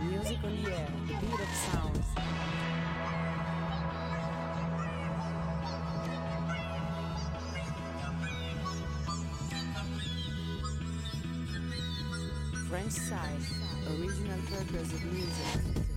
Music on the air, the beat of sounds. Side, original purpose of music.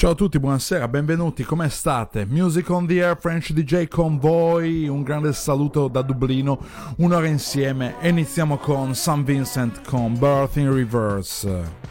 Ciao a tutti, buonasera, benvenuti, come state? Music on the Air, French DJ Convoy, un grande saluto da Dublino, un'ora insieme e iniziamo con St. Vincent con Birth in Reverse.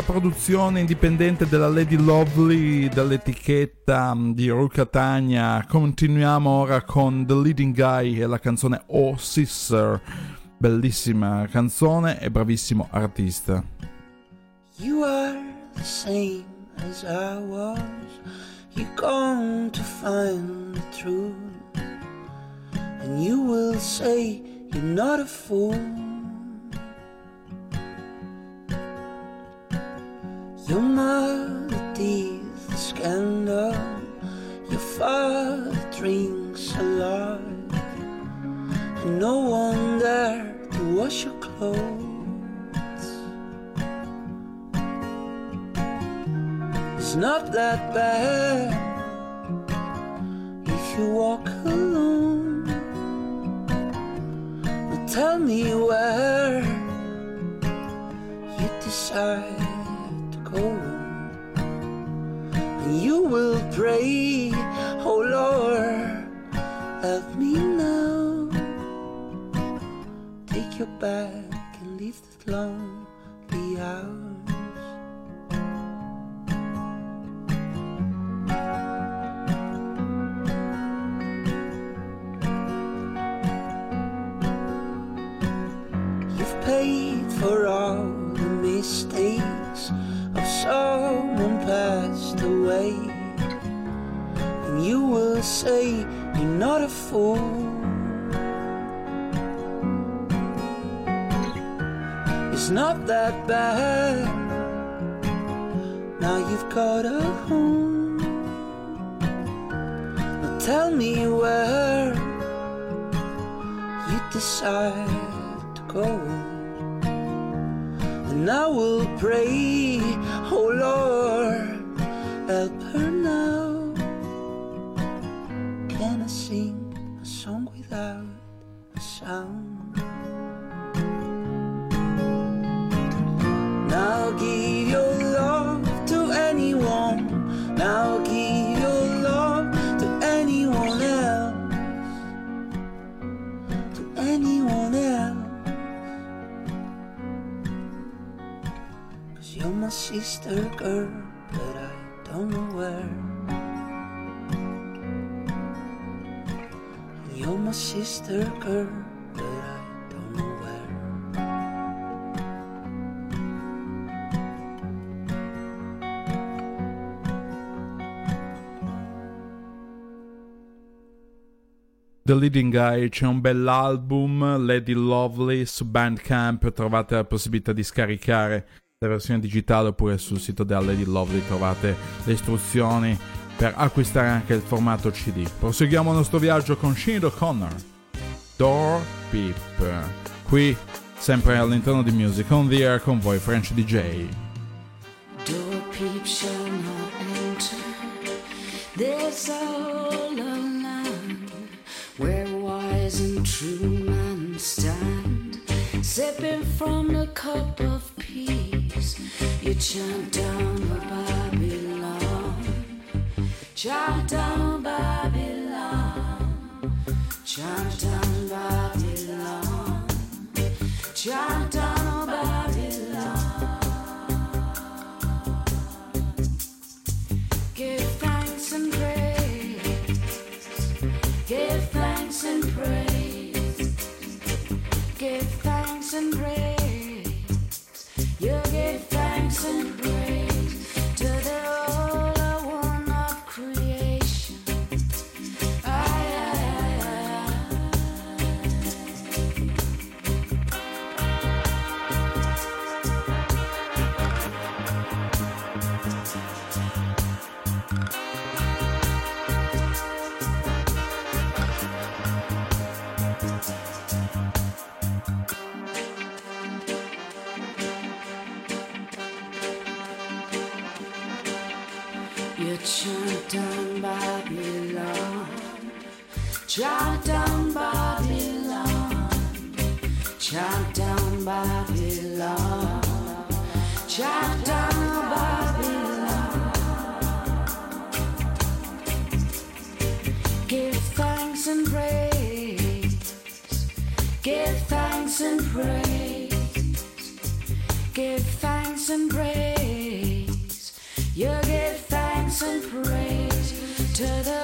Produzione indipendente della Lady Lovely dall'etichetta mm, di Ruka Tanya. Continuiamo ora con The Leading Guy e la canzone Oh Sister. Bellissima canzone e bravissimo artista. You are the same as I was. You're going to find the truth. And you will say you're not a fool. Your mother teeth the scandal. Your father drinks a lot. And no one there to wash your clothes. It's not that bad if you walk alone. But tell me where you decide you will pray, oh Lord, help me now. Take your bag and leave this lonely hours. Fool. It's not that bad. Now you've got a home. Now tell me where you decide to go. And I will pray, oh Lord, help her now. Sound? Now give your love to anyone. Now give your love to anyone else. To anyone else. Cause you're my sister girl, but I don't know where. You're my sister girl, The Leading Guy c'è un bell'album, Lady Lovely, su Bandcamp trovate la possibilità di scaricare la versione digitale oppure sul sito della Lady Lovely trovate le istruzioni per acquistare anche il formato CD. Proseguiamo il nostro viaggio con Sinead O'Connor, Door Peep, qui sempre all'interno di Music on the Air con voi French DJ. Door peep shall not enter men stand, sipping from the cup of peace. You chant down Babylon, chant down Babylon, chant down Babylon, chant down Give thanks and praise. You give thanks and praise chant down Babylon, chant down Babylon, chant down Babylon. Give thanks and praise, give thanks and praise, give thanks and praise. You give thanks and praise to the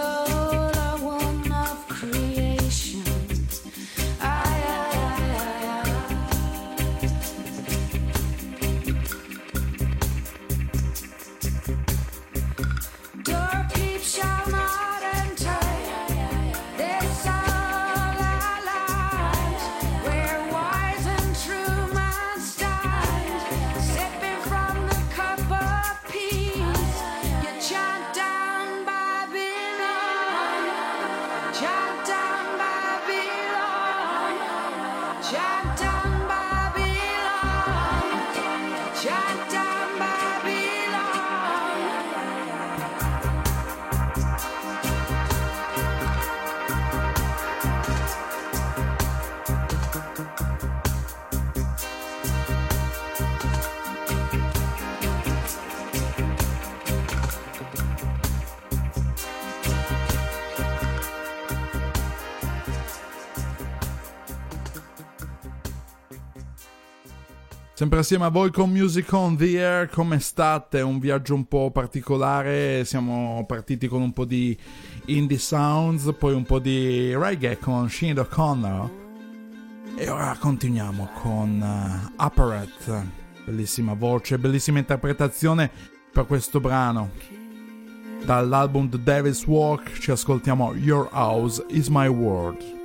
Sempre assieme a voi con Music on the Air, come state? Un viaggio un po' particolare, siamo partiti con un po' di indie sounds, poi un po' di reggae con Sinead O'Connor e ora continuiamo con uh, Apparet, bellissima voce, bellissima interpretazione per questo brano. Dall'album The Devil's Walk ci ascoltiamo Your House is My World.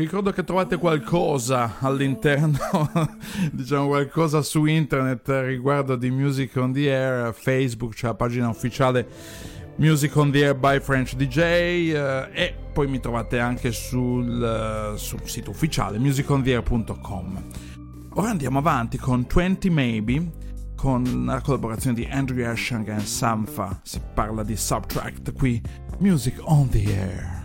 Vi ricordo che trovate qualcosa all'interno, diciamo qualcosa su internet riguardo di Music on the Air, Facebook, c'è la pagina ufficiale Music on the Air by French DJ eh, e poi mi trovate anche sul, uh, sul sito ufficiale musicontheair.com. Ora andiamo avanti con 20 Maybe con la collaborazione di Andrew Ashang e Samfa. Si parla di Subtract qui, Music on the Air.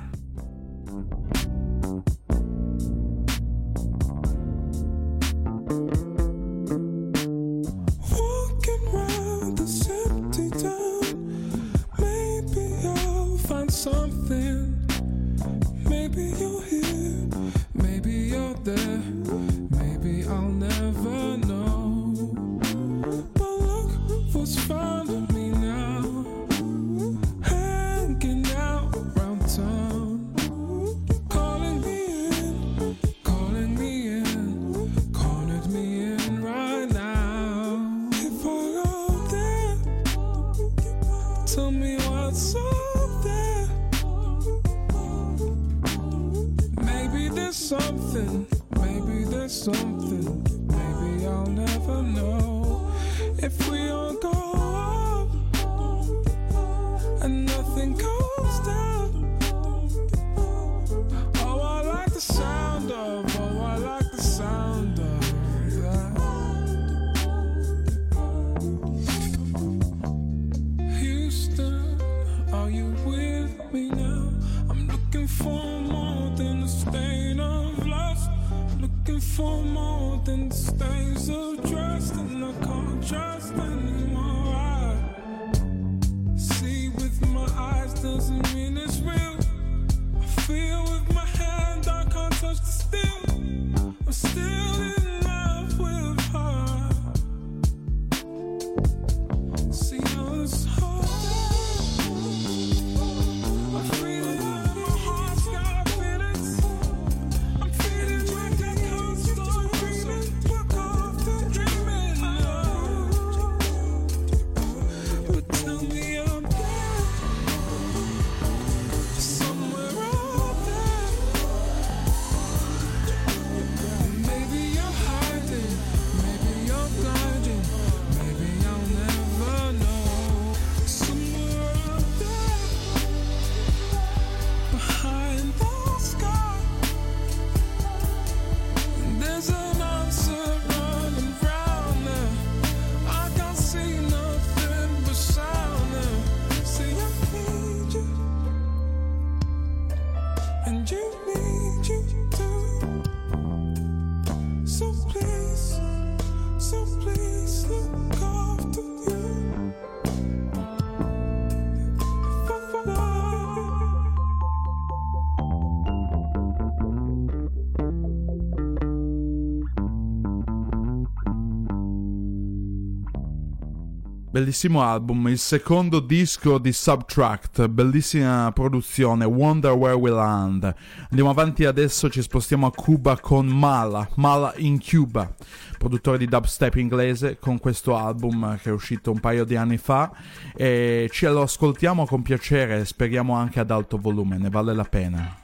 Bellissimo album, il secondo disco di Subtract, bellissima produzione, Wonder Where We Land. Andiamo avanti adesso, ci spostiamo a Cuba con Mala, Mala in Cuba, produttore di dubstep inglese con questo album che è uscito un paio di anni fa e ce lo ascoltiamo con piacere, speriamo anche ad alto volume, ne vale la pena.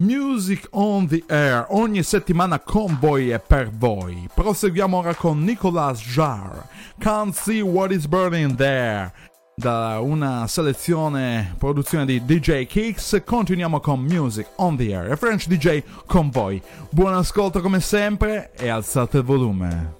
Music on the Air, ogni settimana con voi e per voi. Proseguiamo ora con Nicolas Jarre, Can't See What Is Burning There. Da una selezione, produzione di DJ Kicks, continuiamo con Music on the Air e French DJ con voi. Buon ascolto come sempre e alzate il volume.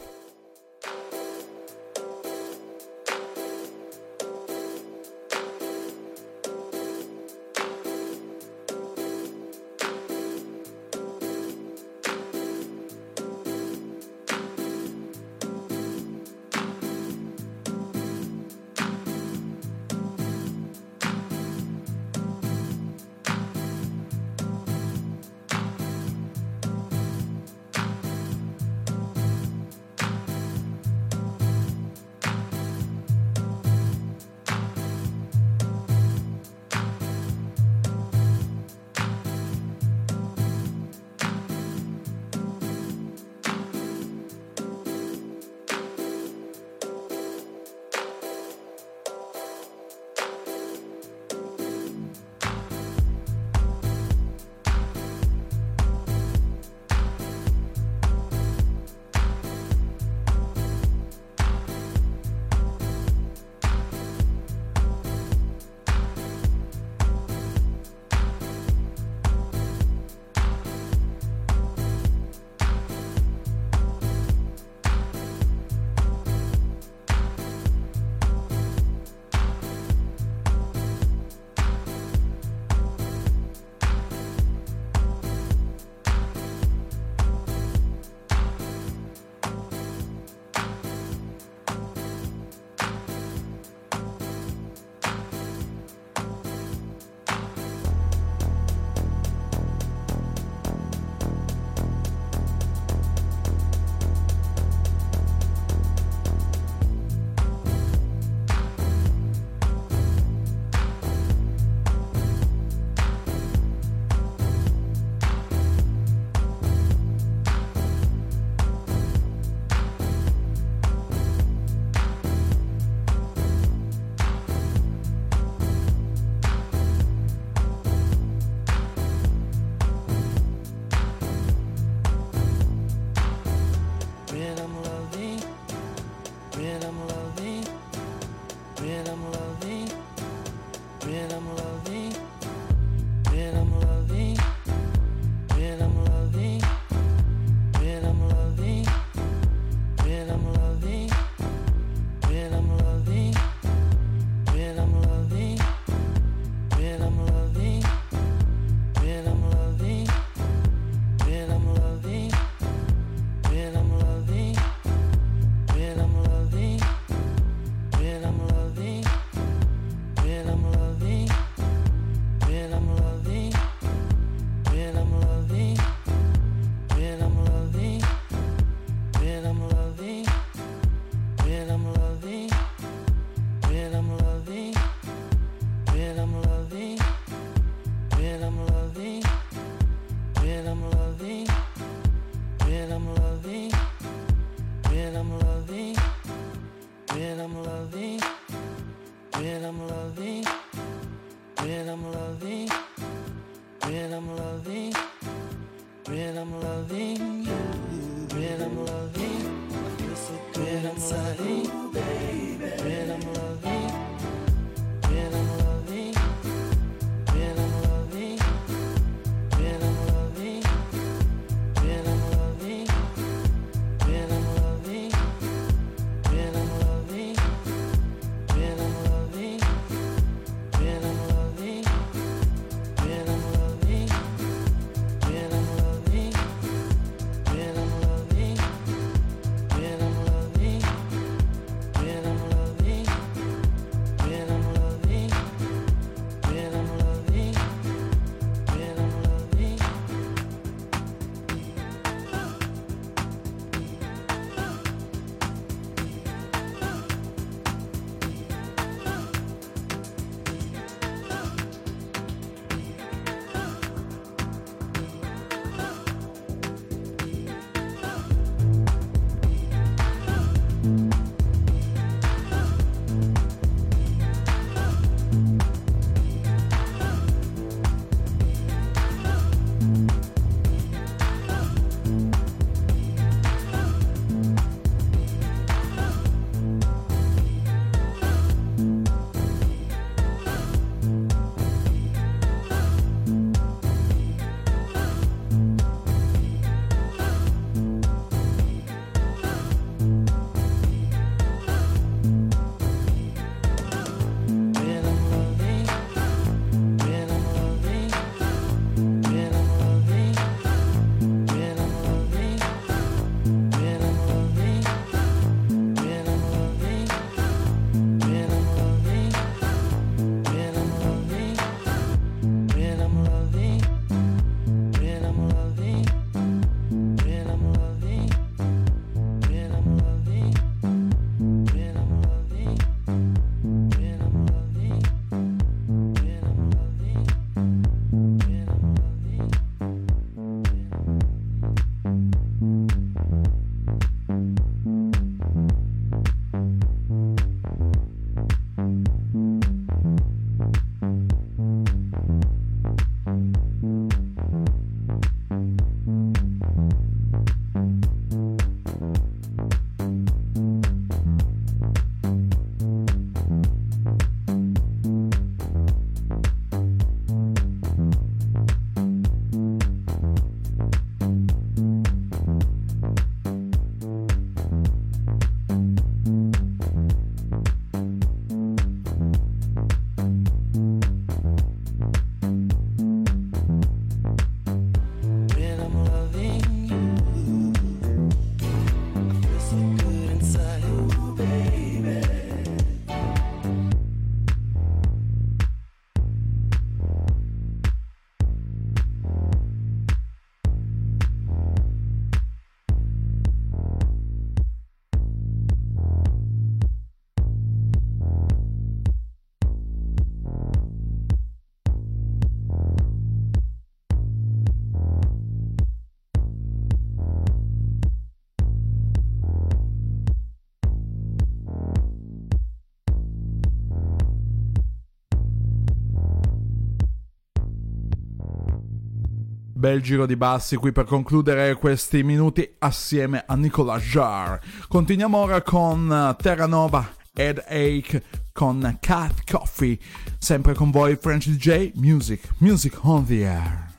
Bel giro di bassi qui per concludere questi minuti assieme a Nicola Jar. Continuiamo ora con eh, Terranova Headache con Cat Coffee. Sempre con voi French DJ Music, Music on the Air.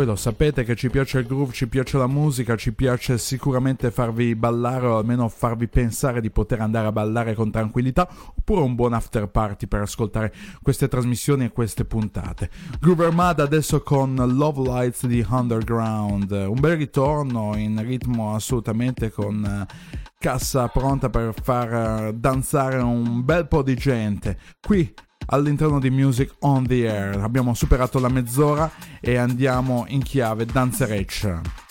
Voi lo sapete che ci piace il groove, ci piace la musica, ci piace sicuramente farvi ballare o almeno farvi pensare di poter andare a ballare con tranquillità oppure un buon after party per ascoltare queste trasmissioni e queste puntate. Groove Armada adesso con Love Lights di Underground, un bel ritorno in ritmo assolutamente con eh, cassa pronta per far eh, danzare un bel po' di gente. Qui all'interno di Music on the Air. Abbiamo superato la mezz'ora e andiamo in chiave danzereccia.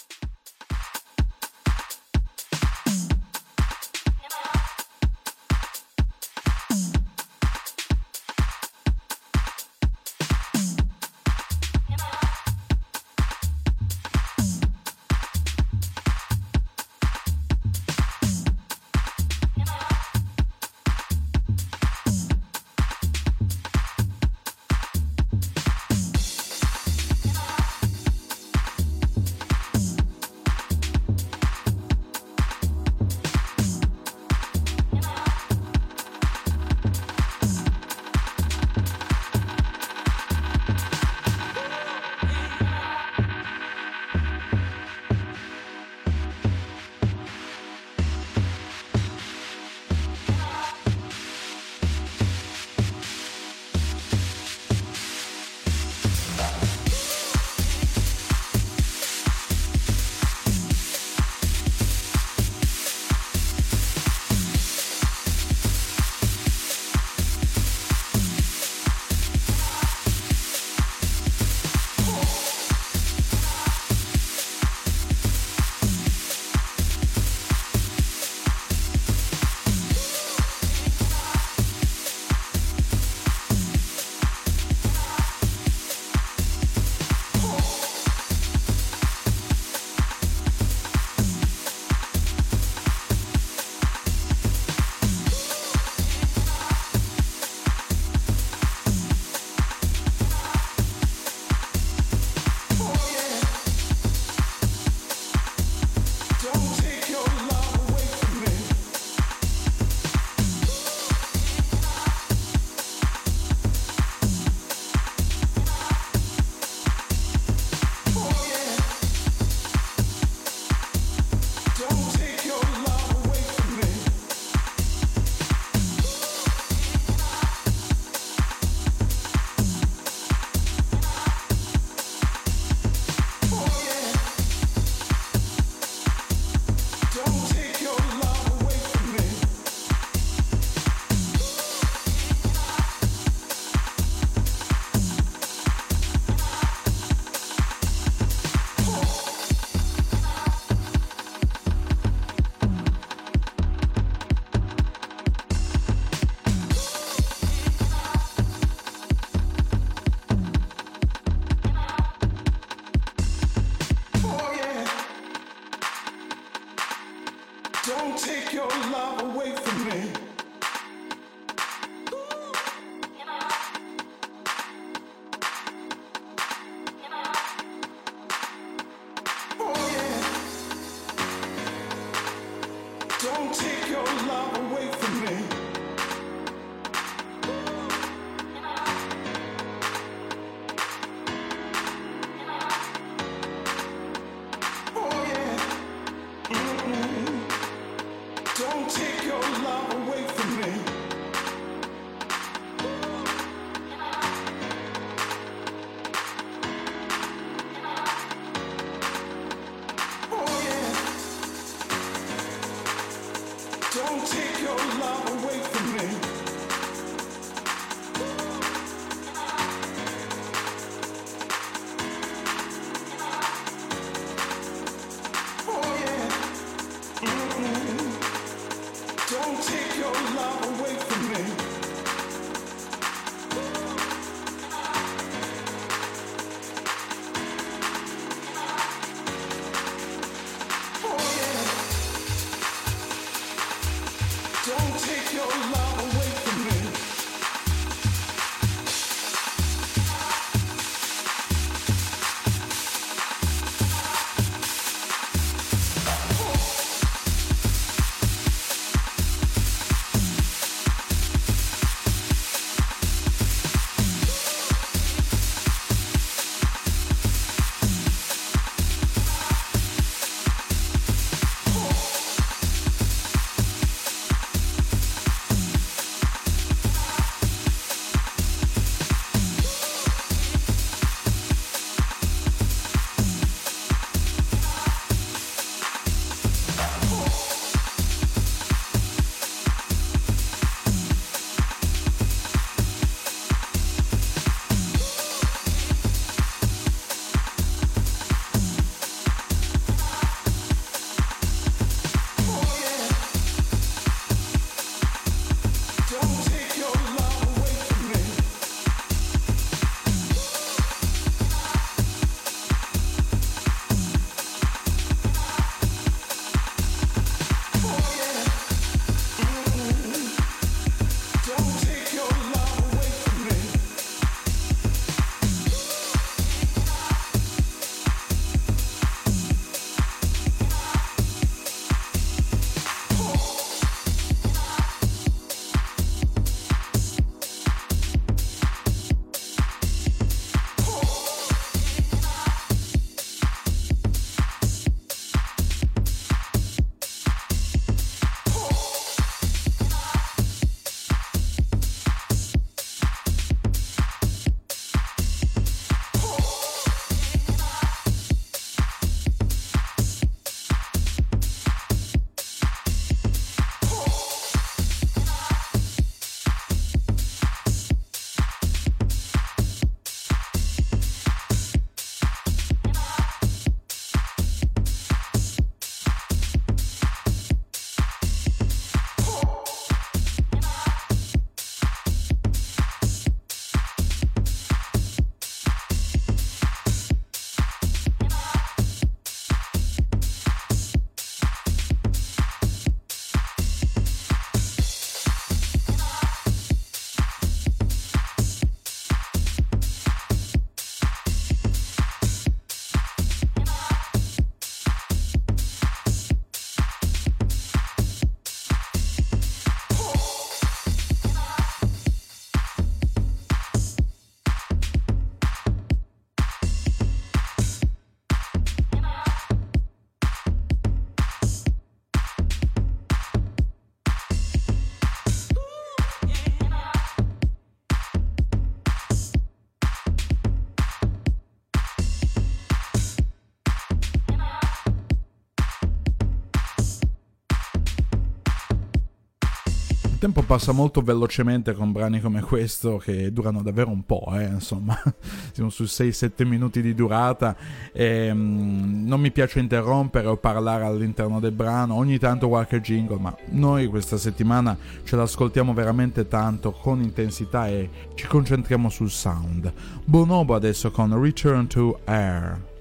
Tempo passa molto velocemente con brani come questo che durano davvero un po', eh, insomma, siamo su 6-7 minuti di durata e mm, non mi piace interrompere o parlare all'interno del brano, ogni tanto qualche jingle, ma noi questa settimana ce l'ascoltiamo veramente tanto con intensità e ci concentriamo sul sound. Bonobo adesso con Return to Air.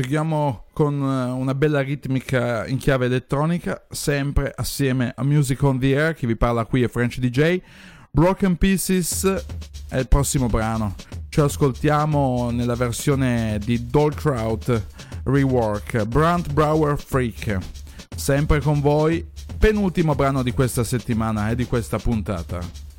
Proseguiamo con eh, una bella ritmica in chiave elettronica, sempre assieme a Music on the Air, che vi parla qui è French DJ. Broken Pieces è il prossimo brano. Ci ascoltiamo nella versione di Dolkraut Rework, Brant Brower Freak. Sempre con voi, penultimo brano di questa settimana e di questa puntata.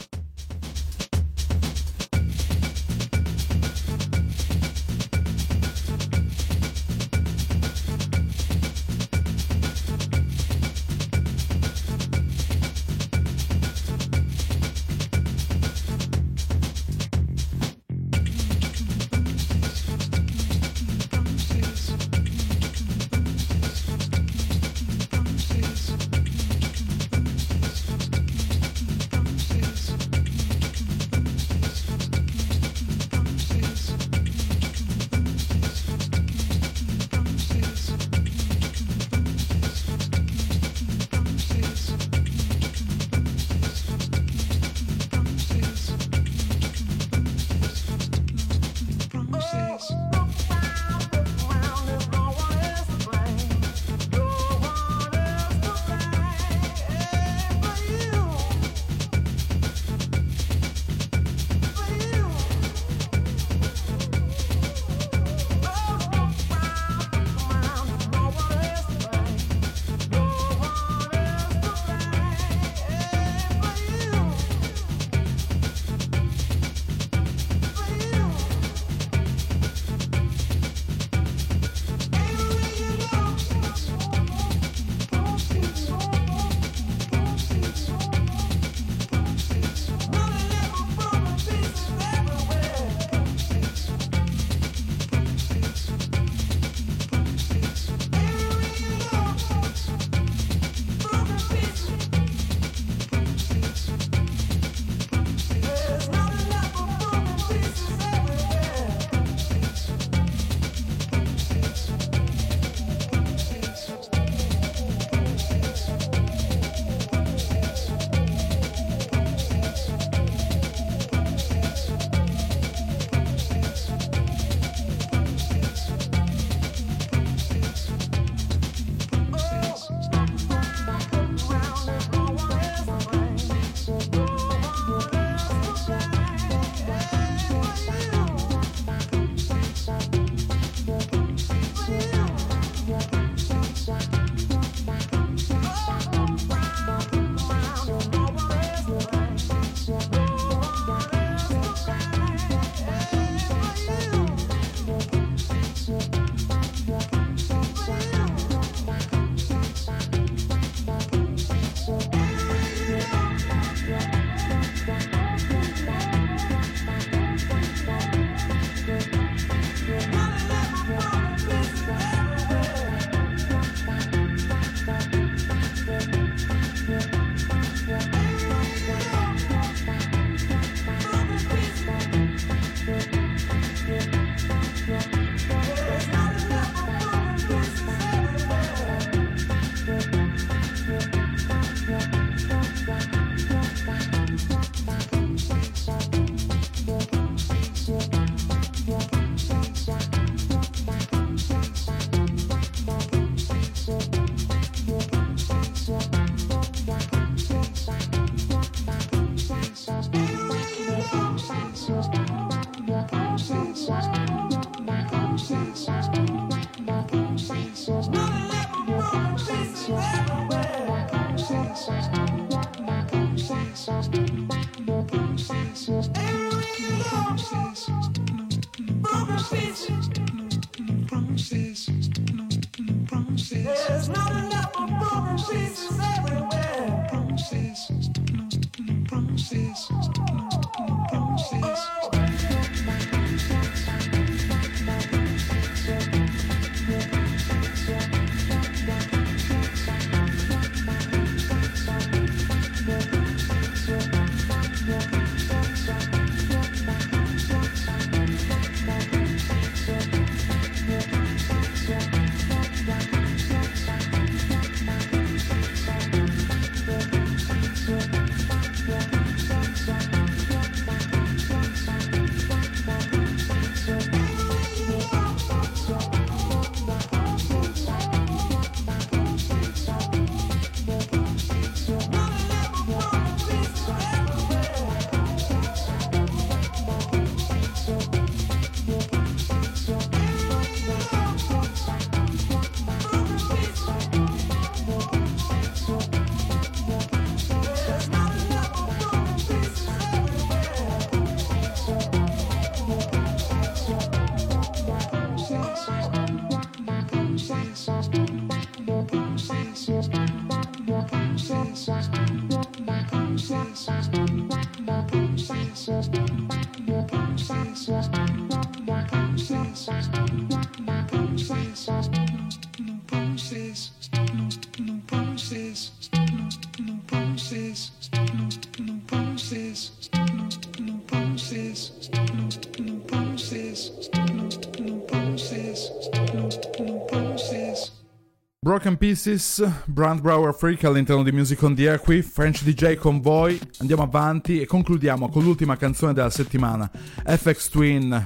Broken Pieces, Brand Brower Freak all'interno di Music on the Air qui, French DJ con voi. Andiamo avanti e concludiamo con l'ultima canzone della settimana, FX Twin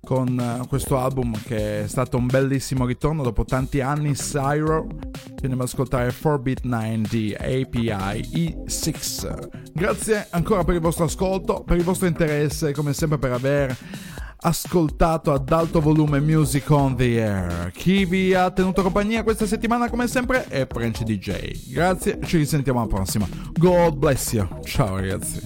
con eh, questo album che è stato un bellissimo ritorno dopo tanti anni, Syro. Ci andiamo ad ascoltare 4-Bit 9D API E6. Grazie ancora per il vostro ascolto, per il vostro interesse, come sempre per aver ascoltato ad alto volume Music on the Air. Chi vi ha tenuto compagnia questa settimana come sempre è French DJ. Grazie, ci risentiamo alla prossima. God bless you. Ciao ragazzi.